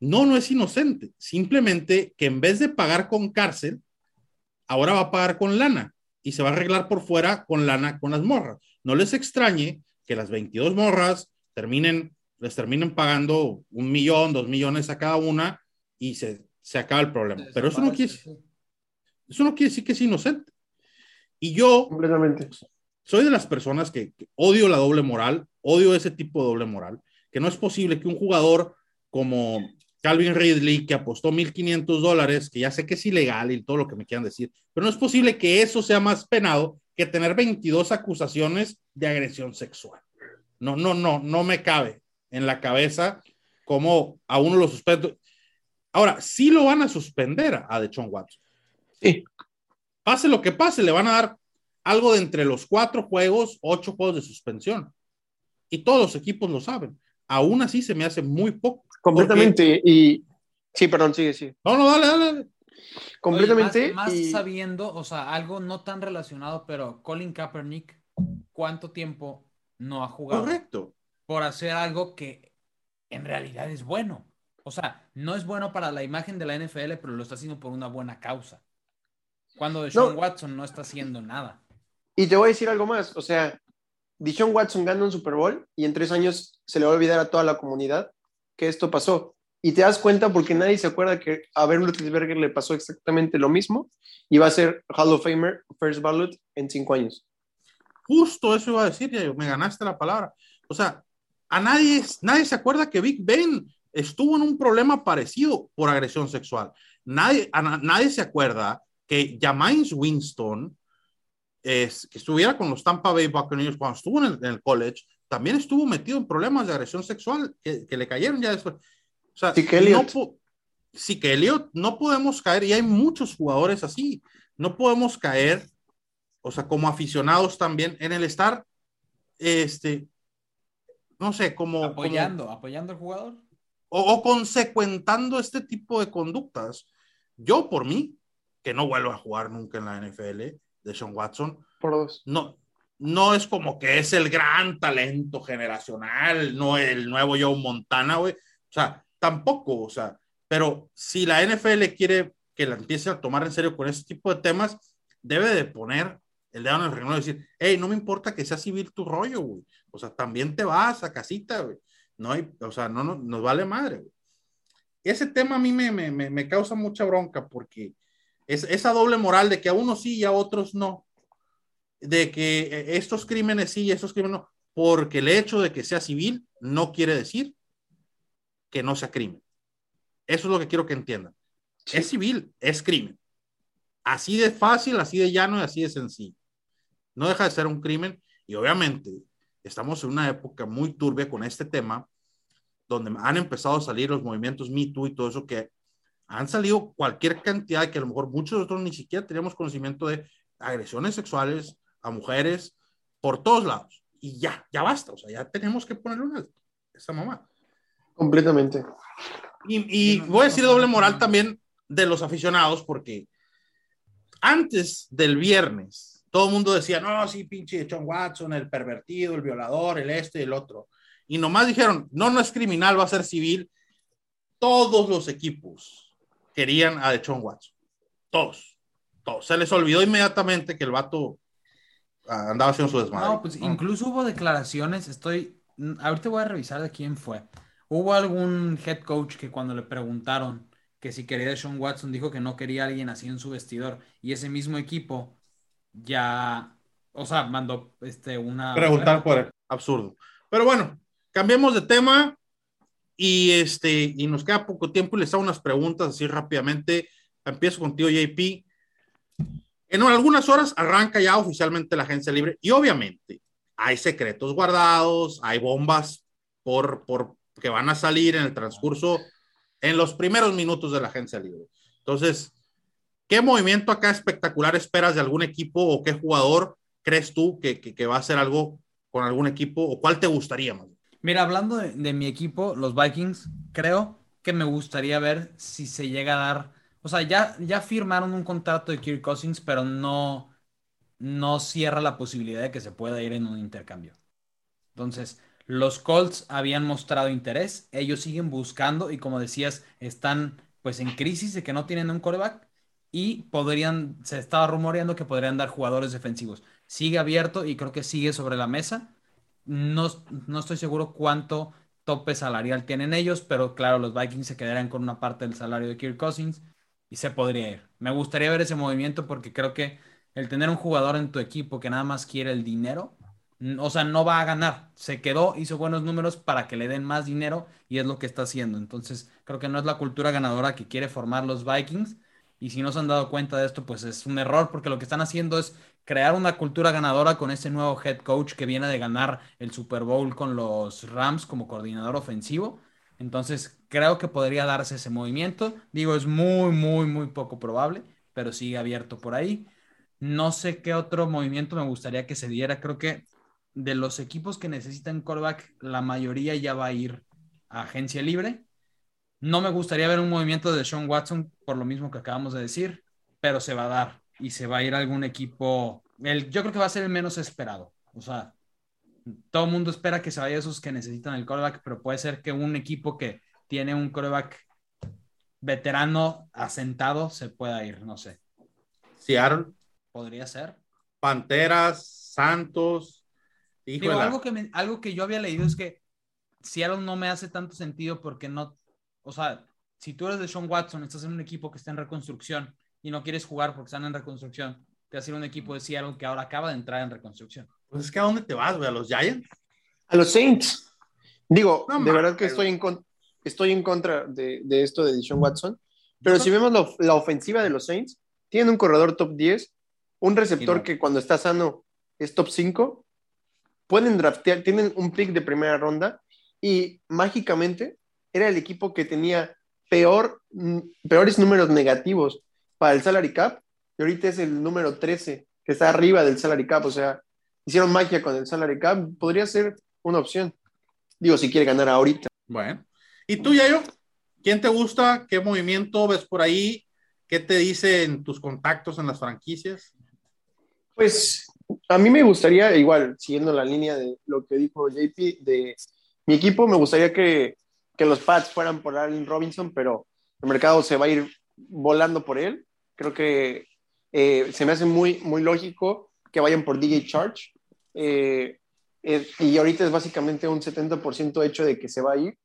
No, no es inocente. Simplemente que en vez de pagar con cárcel, ahora va a pagar con lana y se va a arreglar por fuera con lana con las morras. No les extrañe que las 22 morras terminen, les terminen pagando un millón, dos millones a cada una y se, se acaba el problema. Pero eso no quiere, eso no quiere decir que es inocente. Y yo
Completamente.
soy de las personas que, que odio la doble moral, odio ese tipo de doble moral, que no es posible que un jugador como Calvin Ridley, que apostó 1.500 dólares, que ya sé que es ilegal y todo lo que me quieran decir, pero no es posible que eso sea más penado que tener 22 acusaciones de agresión sexual. No, no, no, no me cabe en la cabeza como a uno lo suspendo. Ahora, sí lo van a suspender a, Deshaun Watson.
Sí.
Pase lo que pase, le van a dar algo de entre los cuatro juegos, ocho juegos de suspensión. Y todos los equipos lo saben. Aún así se me hace muy poco.
Completamente. Y sí, perdón, sigue, sí.
No, no, dale, dale. dale.
Completamente.
más, sabiendo, o sea, algo no tan relacionado, pero Colin Kaepernick, ¿cuánto tiempo no ha jugado?
Correcto.
Por hacer algo que en realidad es bueno. O sea, no es bueno para la imagen de la NFL, pero lo está haciendo por una buena causa. Cuando Deshaun Watson no está haciendo nada.
Y te voy a decir algo más. O sea, Deshaun Watson gana un Super Bowl y en tres años se le va a olvidar a toda la comunidad que esto pasó. Y te das cuenta porque nadie se acuerda que a Ben Roethlisberger le pasó exactamente lo mismo y va a ser Hall of Famer, First Ballot en cinco años.
Justo eso iba a decir, me ganaste la palabra. O sea, a nadie, nadie se acuerda que Big Ben estuvo en un problema parecido por agresión sexual. Nadie, nadie se acuerda que James Winston, es, que estuviera con los Tampa Bay Buccaneers cuando estuvo en el, college, también estuvo metido en problemas de agresión sexual que, le cayeron ya después. O sea, sí que, Elliot. No, sí que Elliot, no podemos caer, y hay muchos jugadores así, no podemos caer, o sea, como aficionados también, en el estar, este, no sé, como...
Apoyando, apoyando al jugador
o, consecuentando este tipo de conductas. Yo, por mí, que no vuelvo a jugar nunca en la NFL de Sean Watson,
por dos.
No, no es como que es el gran talento generacional, no el nuevo Joe Montana, güey. O sea, tampoco, o sea, pero si la NFL quiere que la empiece a tomar en serio con ese tipo de temas, debe de poner el dedo en el renglón y decir, hey, no me importa que sea civil tu rollo, güey. O sea, también te vas a casita, güey. No hay, o sea, no, no nos vale madre. Ese tema a mí me, me, me, causa mucha bronca porque es esa doble moral de que a unos sí y a otros no. De que eh, estos crímenes sí y estos crímenes no. Porque el hecho de que sea civil no quiere decir que no sea crimen. Eso es lo que quiero que entiendan. Es civil, es crimen. Así de fácil, así de llano y así de sencillo. No deja de ser un crimen y obviamente estamos en una época muy turbia con este tema, donde han empezado a salir los movimientos Me Too y todo eso, que han salido cualquier cantidad que a lo mejor muchos de nosotros ni siquiera teníamos conocimiento de agresiones sexuales a mujeres por todos lados. Y ya, ya basta, o sea, ya tenemos que ponerle una esa mamá.
Completamente.
Y, y voy a decir doble moral también de los aficionados, porque antes del viernes, todo el mundo decía, no, sí, pinche John Watson, el pervertido, el violador, el este y el otro. Y nomás dijeron, no, no es criminal, va a ser civil. Todos los equipos querían a John Watson. Todos. Todos. Se les olvidó inmediatamente que el vato ah, andaba haciendo su desmadre.
No, pues incluso hubo declaraciones, estoy, ahorita voy a revisar de quién fue. Hubo algún head coach que cuando le preguntaron que si quería a Sean Watson dijo que no quería a alguien así en su vestidor y ese mismo equipo ya, o sea, mandó este, una...
Preguntar por él, absurdo. Pero bueno, cambiemos de tema y, este, y nos queda poco tiempo y les hago unas preguntas así rápidamente. Empiezo contigo, JP. En algunas horas arranca ya oficialmente la agencia libre y obviamente hay secretos guardados, hay bombas por, por que van a salir en el transcurso, en los primeros minutos de la agencia libre. Entonces, ¿Qué movimiento acá espectacular esperas de algún equipo o qué jugador crees tú que, que, va a hacer algo con algún equipo o cuál te gustaría más?
Mira, hablando de, mi equipo, los Vikings, creo que me gustaría ver si se llega a dar, o sea, ya, ya firmaron un contrato de Kirk Cousins, pero no, no cierra la posibilidad de que se pueda ir en un intercambio. Entonces, los Colts habían mostrado interés, ellos siguen buscando y como decías, están pues en crisis de que no tienen un coreback y podrían, se estaba rumoreando que podrían dar jugadores defensivos. Sigue abierto y creo que sigue sobre la mesa. No, no estoy seguro cuánto tope salarial tienen ellos, pero claro, los Vikings se quedarán con una parte del salario de Kirk Cousins y se podría ir. Me gustaría ver ese movimiento porque creo que el tener un jugador en tu equipo que nada más quiere el dinero, o sea, no va a ganar. Se quedó, hizo buenos números para que le den más dinero y es lo que está haciendo. Entonces, creo que no es la cultura ganadora que quiere formar los Vikings y si no se han dado cuenta de esto, pues es un error porque lo que están haciendo es crear una cultura ganadora con ese nuevo head coach que viene de ganar el Super Bowl con los Rams como coordinador ofensivo. Entonces creo que podría darse ese movimiento. Digo, es muy, muy, muy poco probable, pero sigue abierto por ahí. No sé qué otro movimiento me gustaría que se diera. Creo que de los equipos que necesitan callback, la mayoría ya va a ir a agencia libre. No me gustaría ver un movimiento de Sean Watson por lo mismo que acabamos de decir, pero se va a dar y se va a ir a algún equipo. El, yo creo que va a ser el menos esperado. O sea, todo el mundo espera que se vaya esos que necesitan el coreback, pero puede ser que un equipo que tiene un coreback veterano asentado se pueda ir, no sé.
Seattle.
Podría ser.
Panteras, Santos.
Digo, algo, que algo que yo había leído es que Seattle no me hace tanto sentido porque no, o sea, si tú eres de Sean Watson, estás en un equipo que está en reconstrucción y no quieres jugar porque están en reconstrucción, te va a un equipo de Seattle que ahora acaba de entrar en reconstrucción.
Pues es que a dónde te vas, güey, a los Giants.
A los Saints. Digo, de verdad que estoy en, estoy en contra de, esto de Sean Watson, pero si vemos la, ofensiva de los Saints, tienen un corredor top 10, un receptor que cuando está sano es top 5, pueden draftear, tienen un pick de primera ronda y mágicamente era el equipo que tenía peor, mm, peores números negativos para el salary cap y ahorita es el número 13 que está arriba del salary cap, o sea, hicieron magia con el salary cap, podría ser una opción. Digo, si quiere ganar ahorita.
Bueno, ¿y tú, Yayo? ¿Quién te gusta? ¿Qué movimiento ves por ahí? ¿Qué te dicen tus contactos en las franquicias?
Pues a mí me gustaría, igual, siguiendo la línea de lo que dijo JP, de mi equipo, me gustaría que, que los Pats fueran por Allen Robinson, pero el mercado se va a ir volando por él. Creo que eh, se me hace muy, muy lógico que vayan por DJ Charge. Eh, eh, y ahorita es básicamente un 70% hecho de que se va a ir.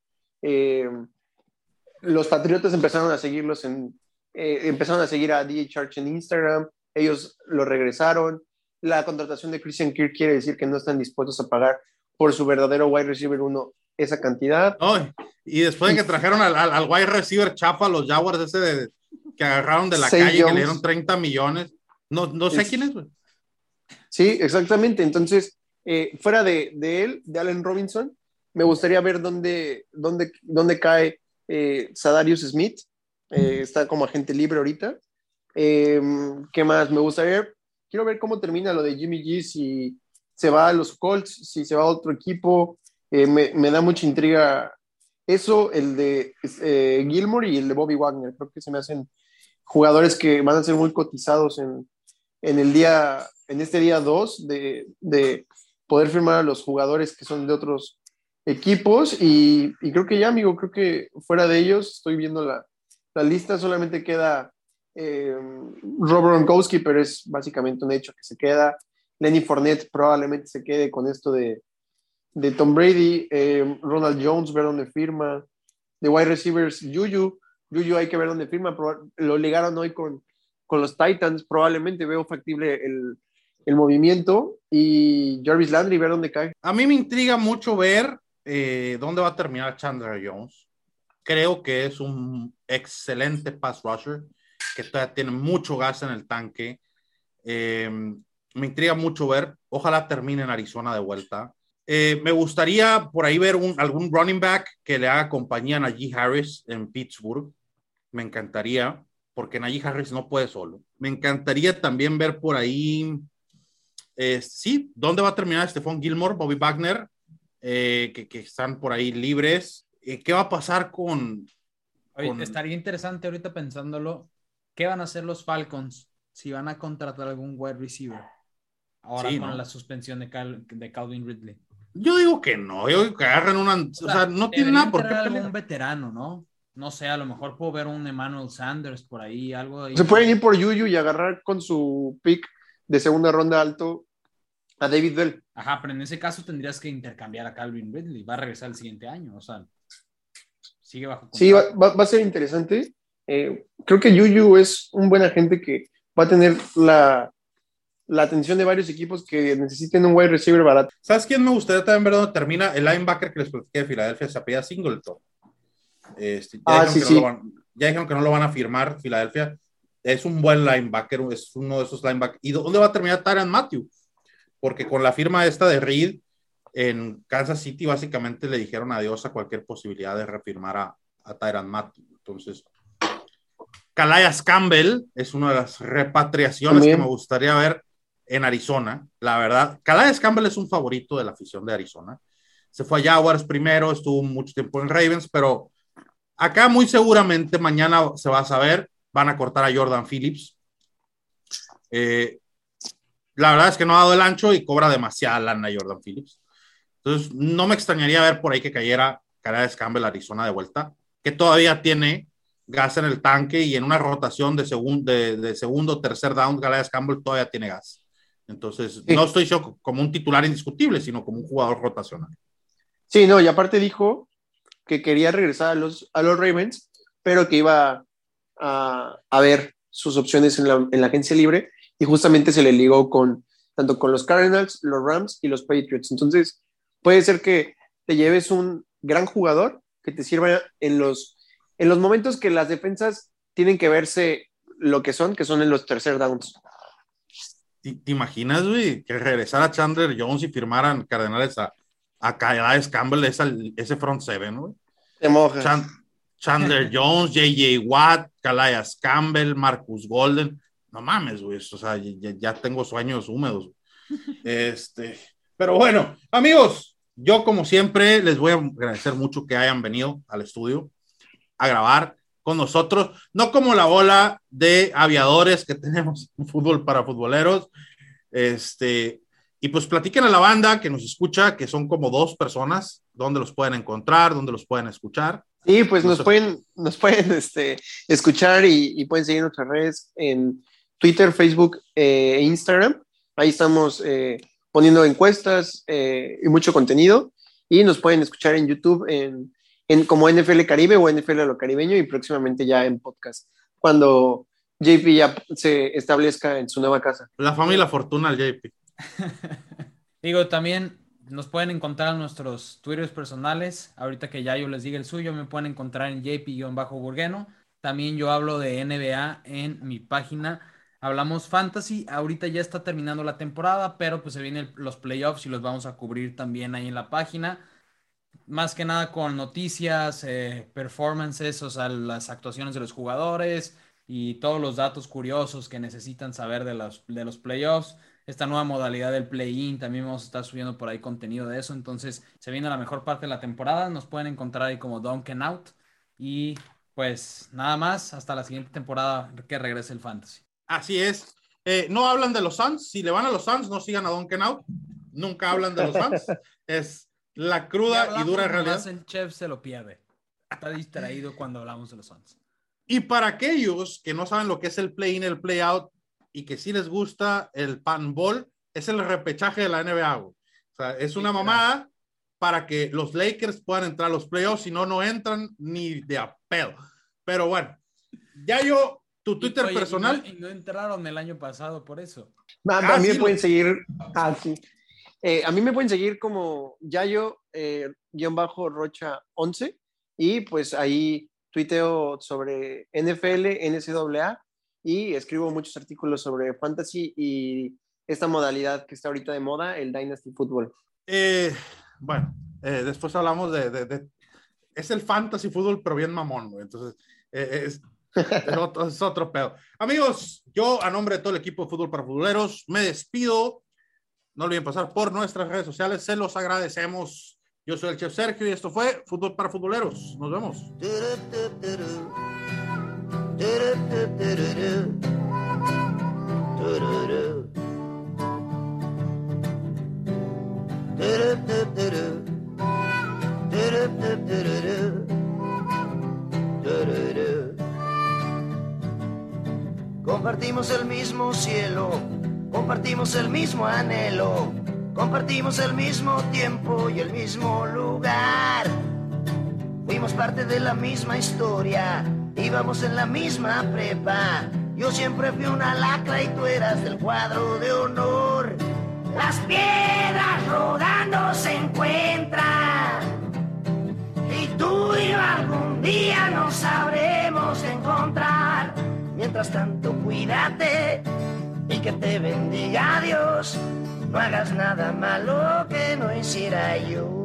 los Patriotas empezaron a seguirlos en, empezaron a seguir a DJ Charge en Instagram, ellos lo regresaron. La contratación de Christian Kirk quiere decir que no están dispuestos a pagar por su verdadero wide receiver uno esa cantidad.
y después de que trajeron al, al, wide receiver chapa, los Jaguars ese de, que agarraron de la calle, que le dieron 30 millones. No, no sé quién es,
Sí, exactamente. Entonces, eh, fuera de, de, él, de Allen Robinson, me gustaría ver dónde, dónde, dónde cae eh, Sadarius Smith. Eh, está como agente libre ahorita. Em, ¿Qué más? Me gustaría, quiero ver cómo termina lo de Jimmy G, si se va a los Colts, si se va a otro equipo. Eh, me, me, da mucha intriga eso, el de eh, Gilmore y el de Bobby Wagner. Creo que se me hacen jugadores que van a ser muy cotizados en, en el día, en este día 2 de, de, poder firmar a los jugadores que son de otros equipos. Y, y, creo que ya, amigo, creo que fuera de ellos, estoy viendo la, la lista, solamente queda eh, Robert Gronkowski, pero es básicamente un hecho que se queda. Lenny Fournette probablemente se quede con esto de, de Tom Brady. Eh, Ronald Jones, ver dónde firma. De wide receivers, Juju. Juju hay que ver dónde firma. Lo ligaron hoy con, con los Titans. Probablemente veo factible el, el movimiento. Y Jarvis Landry, ver dónde cae.
A mí me intriga mucho ver eh, dónde va a terminar Chandler Jones. Creo que es un excelente pass rusher que todavía tiene mucho gas en el tanque. Eh, me intriga mucho ver, ojalá termine en Arizona de vuelta. Eh, me gustaría por ahí ver un, algún running back que le haga compañía a Najee Harris en Pittsburgh. Me encantaría, porque Najee Harris no puede solo. Me encantaría también ver por ahí, eh, sí, dónde va a terminar Stephon Gilmore, Bobby Wagner, que, que, están por ahí libres. ¿Qué va a pasar con,
con... estaría interesante ahorita pensándolo ¿Qué van a hacer los Falcons si van a contratar algún wide receiver? Ahora con la suspensión de, de, Calvin Ridley.
Yo digo que no, yo digo que agarren una. O sea, no tiene nada por qué.
algún veterano, ¿no? No sé, a lo mejor puedo ver un Emmanuel Sanders por ahí, algo
Se pueden ir por Yuyu y agarrar con su pick de segunda ronda alto a David Bell.
Ajá, pero en ese caso tendrías que intercambiar a Calvin Ridley. Va a regresar el siguiente año, o sea, sigue bajo.
Sí, va, va, a ser interesante. Eh, creo que Yuyu es un buen agente que va a tener la, la atención de varios equipos que necesiten un wide receiver barato.
¿Sabes quién me gustaría también ver dónde termina? El linebacker que les platiqué de Filadelfia se apellida Singleton. Este, ya, ah, sí, sí. No ya dijeron que no lo van a firmar Filadelfia. Es un buen linebacker, es uno de esos linebackers. ¿Y dónde va a terminar Tyron Matthew? Porque con la firma esta de Reed en Kansas City, básicamente le dijeron adiós a cualquier posibilidad de refirmar a, a Matthew. Entonces, Calais Campbell es una de las repatriaciones que me gustaría ver en Arizona, la verdad. Calais Campbell es un favorito de la afición de Arizona. Se fue a Jaguars primero, estuvo mucho tiempo en Ravens, pero Acá muy seguramente mañana se va a saber, van a cortar a Jordan Phillips. Eh, la verdad es que no ha dado el ancho y cobra demasiada lana Jordan Phillips. Entonces, no me extrañaría ver por ahí que cayera Calais Campbell Arizona de vuelta, que todavía tiene gas en el tanque y en una rotación de, segundo de, segundo tercer down, Calais Campbell todavía tiene gas. Entonces, no estoy yo como un titular indiscutible, sino como un jugador rotacional.
Sí, no, y aparte dijo que quería regresar a los, a los Ravens, pero que iba a, a ver sus opciones en la, en la, agencia libre y justamente se le ligó con tanto con los Cardinals, los Rams y los Patriots. Entonces, puede ser que te lleves un gran jugador que te sirva en los, en los momentos que las defensas tienen que verse lo que son, que son en los tercer downs.
¿Te, imaginas, güey, que regresara Chandler Jones y firmaran Cardenales a, a Calais Campbell, ese front seven, güey?
Te mojas.
Chandler Jones, J.J. Watt, Calais Campbell, Marcus Golden. No mames, güey, o sea, ya, ya tengo sueños húmedos. Este, pero bueno, amigos, yo como siempre les voy a agradecer mucho que hayan venido al estudio a grabar con nosotros, no como la ola de aviadores que tenemos en fútbol para futboleros. Este, y pues platiquen a la banda que nos escucha, que son como dos personas, dónde los pueden encontrar, dónde los pueden escuchar.
Sí, pues nos pueden, nos pueden este, escuchar y, pueden seguir nuestras redes en Twitter, Facebook eh, e Instagram. Ahí estamos eh, poniendo encuestas eh, y mucho contenido. Y nos pueden escuchar en YouTube en en, como NFL Caribe o NFL a lo caribeño y próximamente ya en podcast, cuando JP ya se establezca en su nueva casa.
La familia Fortuna al JP.
Digo, también nos pueden encontrar en nuestros twitters personales. Ahorita que ya yo les diga el suyo, me pueden encontrar en JP-Burgueno. También yo hablo de NBA en mi página. Hablamos fantasy. Ahorita ya está terminando la temporada, pero pues se vienen los playoffs y los vamos a cubrir también ahí en la página más que nada con noticias, eh, performances, o sea, las actuaciones de los jugadores y todos los datos curiosos que necesitan saber de los, de los playoffs. Esta nueva modalidad del play-in, también vamos a estar subiendo por ahí contenido de eso. Entonces, se viene la mejor parte de la temporada. Nos pueden encontrar ahí como Duncan Out. Y pues nada más, hasta la siguiente temporada que regrese el Fantasy.
Así es. Eh, no hablan de los Suns. Si le van a los Suns, no sigan a Duncan Out. Nunca hablan de los Suns. Es la cruda y, dura realidad.
El chef se lo pierde. Está distraído cuando hablamos de los Suns.
Y para aquellos que no saben lo que es el play-in, el play-out y que sí les gusta el pan-ball, es el repechaje de la NBA. O sea, es una mamada para que los Lakers puedan entrar a los playoffs, si no, no entran ni de apelo. Pero bueno, ya yo, tu Twitter personal.
Y no, entraron el año pasado por eso.
A, mí me pueden seguir. Ah, sí. Eh, a mí me pueden seguir como Yayo-Rocha11 eh, y pues ahí tuiteo sobre NFL, NCAA y escribo muchos artículos sobre fantasy y esta modalidad que está ahorita de moda, el Dynasty Football.
Eh, bueno, después hablamos de, Es el fantasy fútbol, pero bien mamón, Entonces, es, es, otro, es otro pedo. Amigos, yo a nombre de todo el equipo de Fútbol para Futboleros me despido no olviden pasar por nuestras redes sociales. Se los agradecemos. Yo soy el chef Sergio y esto fue Fútbol para Futboleros. Nos vemos.
Compartimos el mismo cielo Compartimos el mismo anhelo, compartimos el mismo tiempo y el mismo lugar. Fuimos parte de la misma historia, íbamos en la misma prepa. Yo siempre fui una lacra y tú eras del cuadro de honor. Las piedras rodando se encuentran. Y tú y yo algún día nos sabremos encontrar. Mientras tanto, cuídate y que te bendiga Dios. No hagas nada malo que no hiciera yo.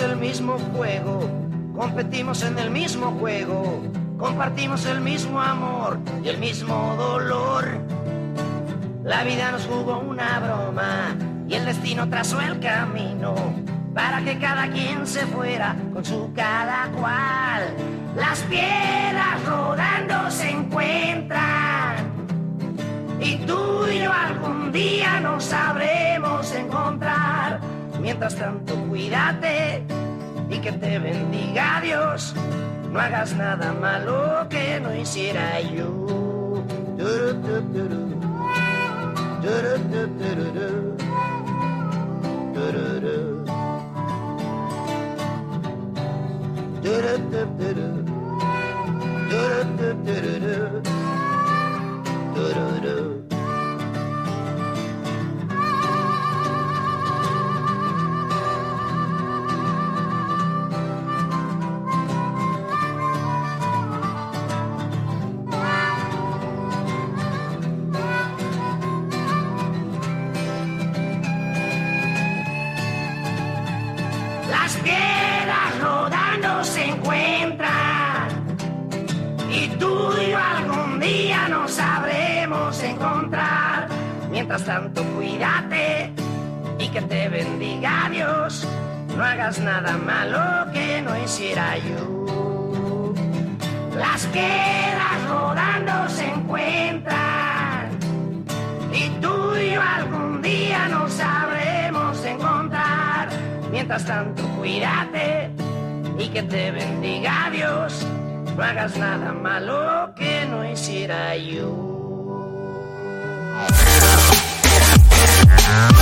el mismo juego, competimos en el mismo juego, compartimos el mismo amor y el mismo dolor. La vida nos jugó una broma y el destino trazó el camino para que cada quien se fuera con su cada cual. Las piedras rodando se encuentran y tú y yo algún día nos sabremos encontrar. Mientras tanto, cuídate y que te bendiga Dios. No hagas nada malo que no hiciera yo. Mientras tanto, cuídate y que te bendiga Dios. No hagas nada malo que no hiciera yo. Las piedras rodando se encuentran y tú y yo algún día nos sabremos encontrar. Mientras tanto, cuídate y que te bendiga Dios. No hagas nada malo que no hiciera yo. Sorry.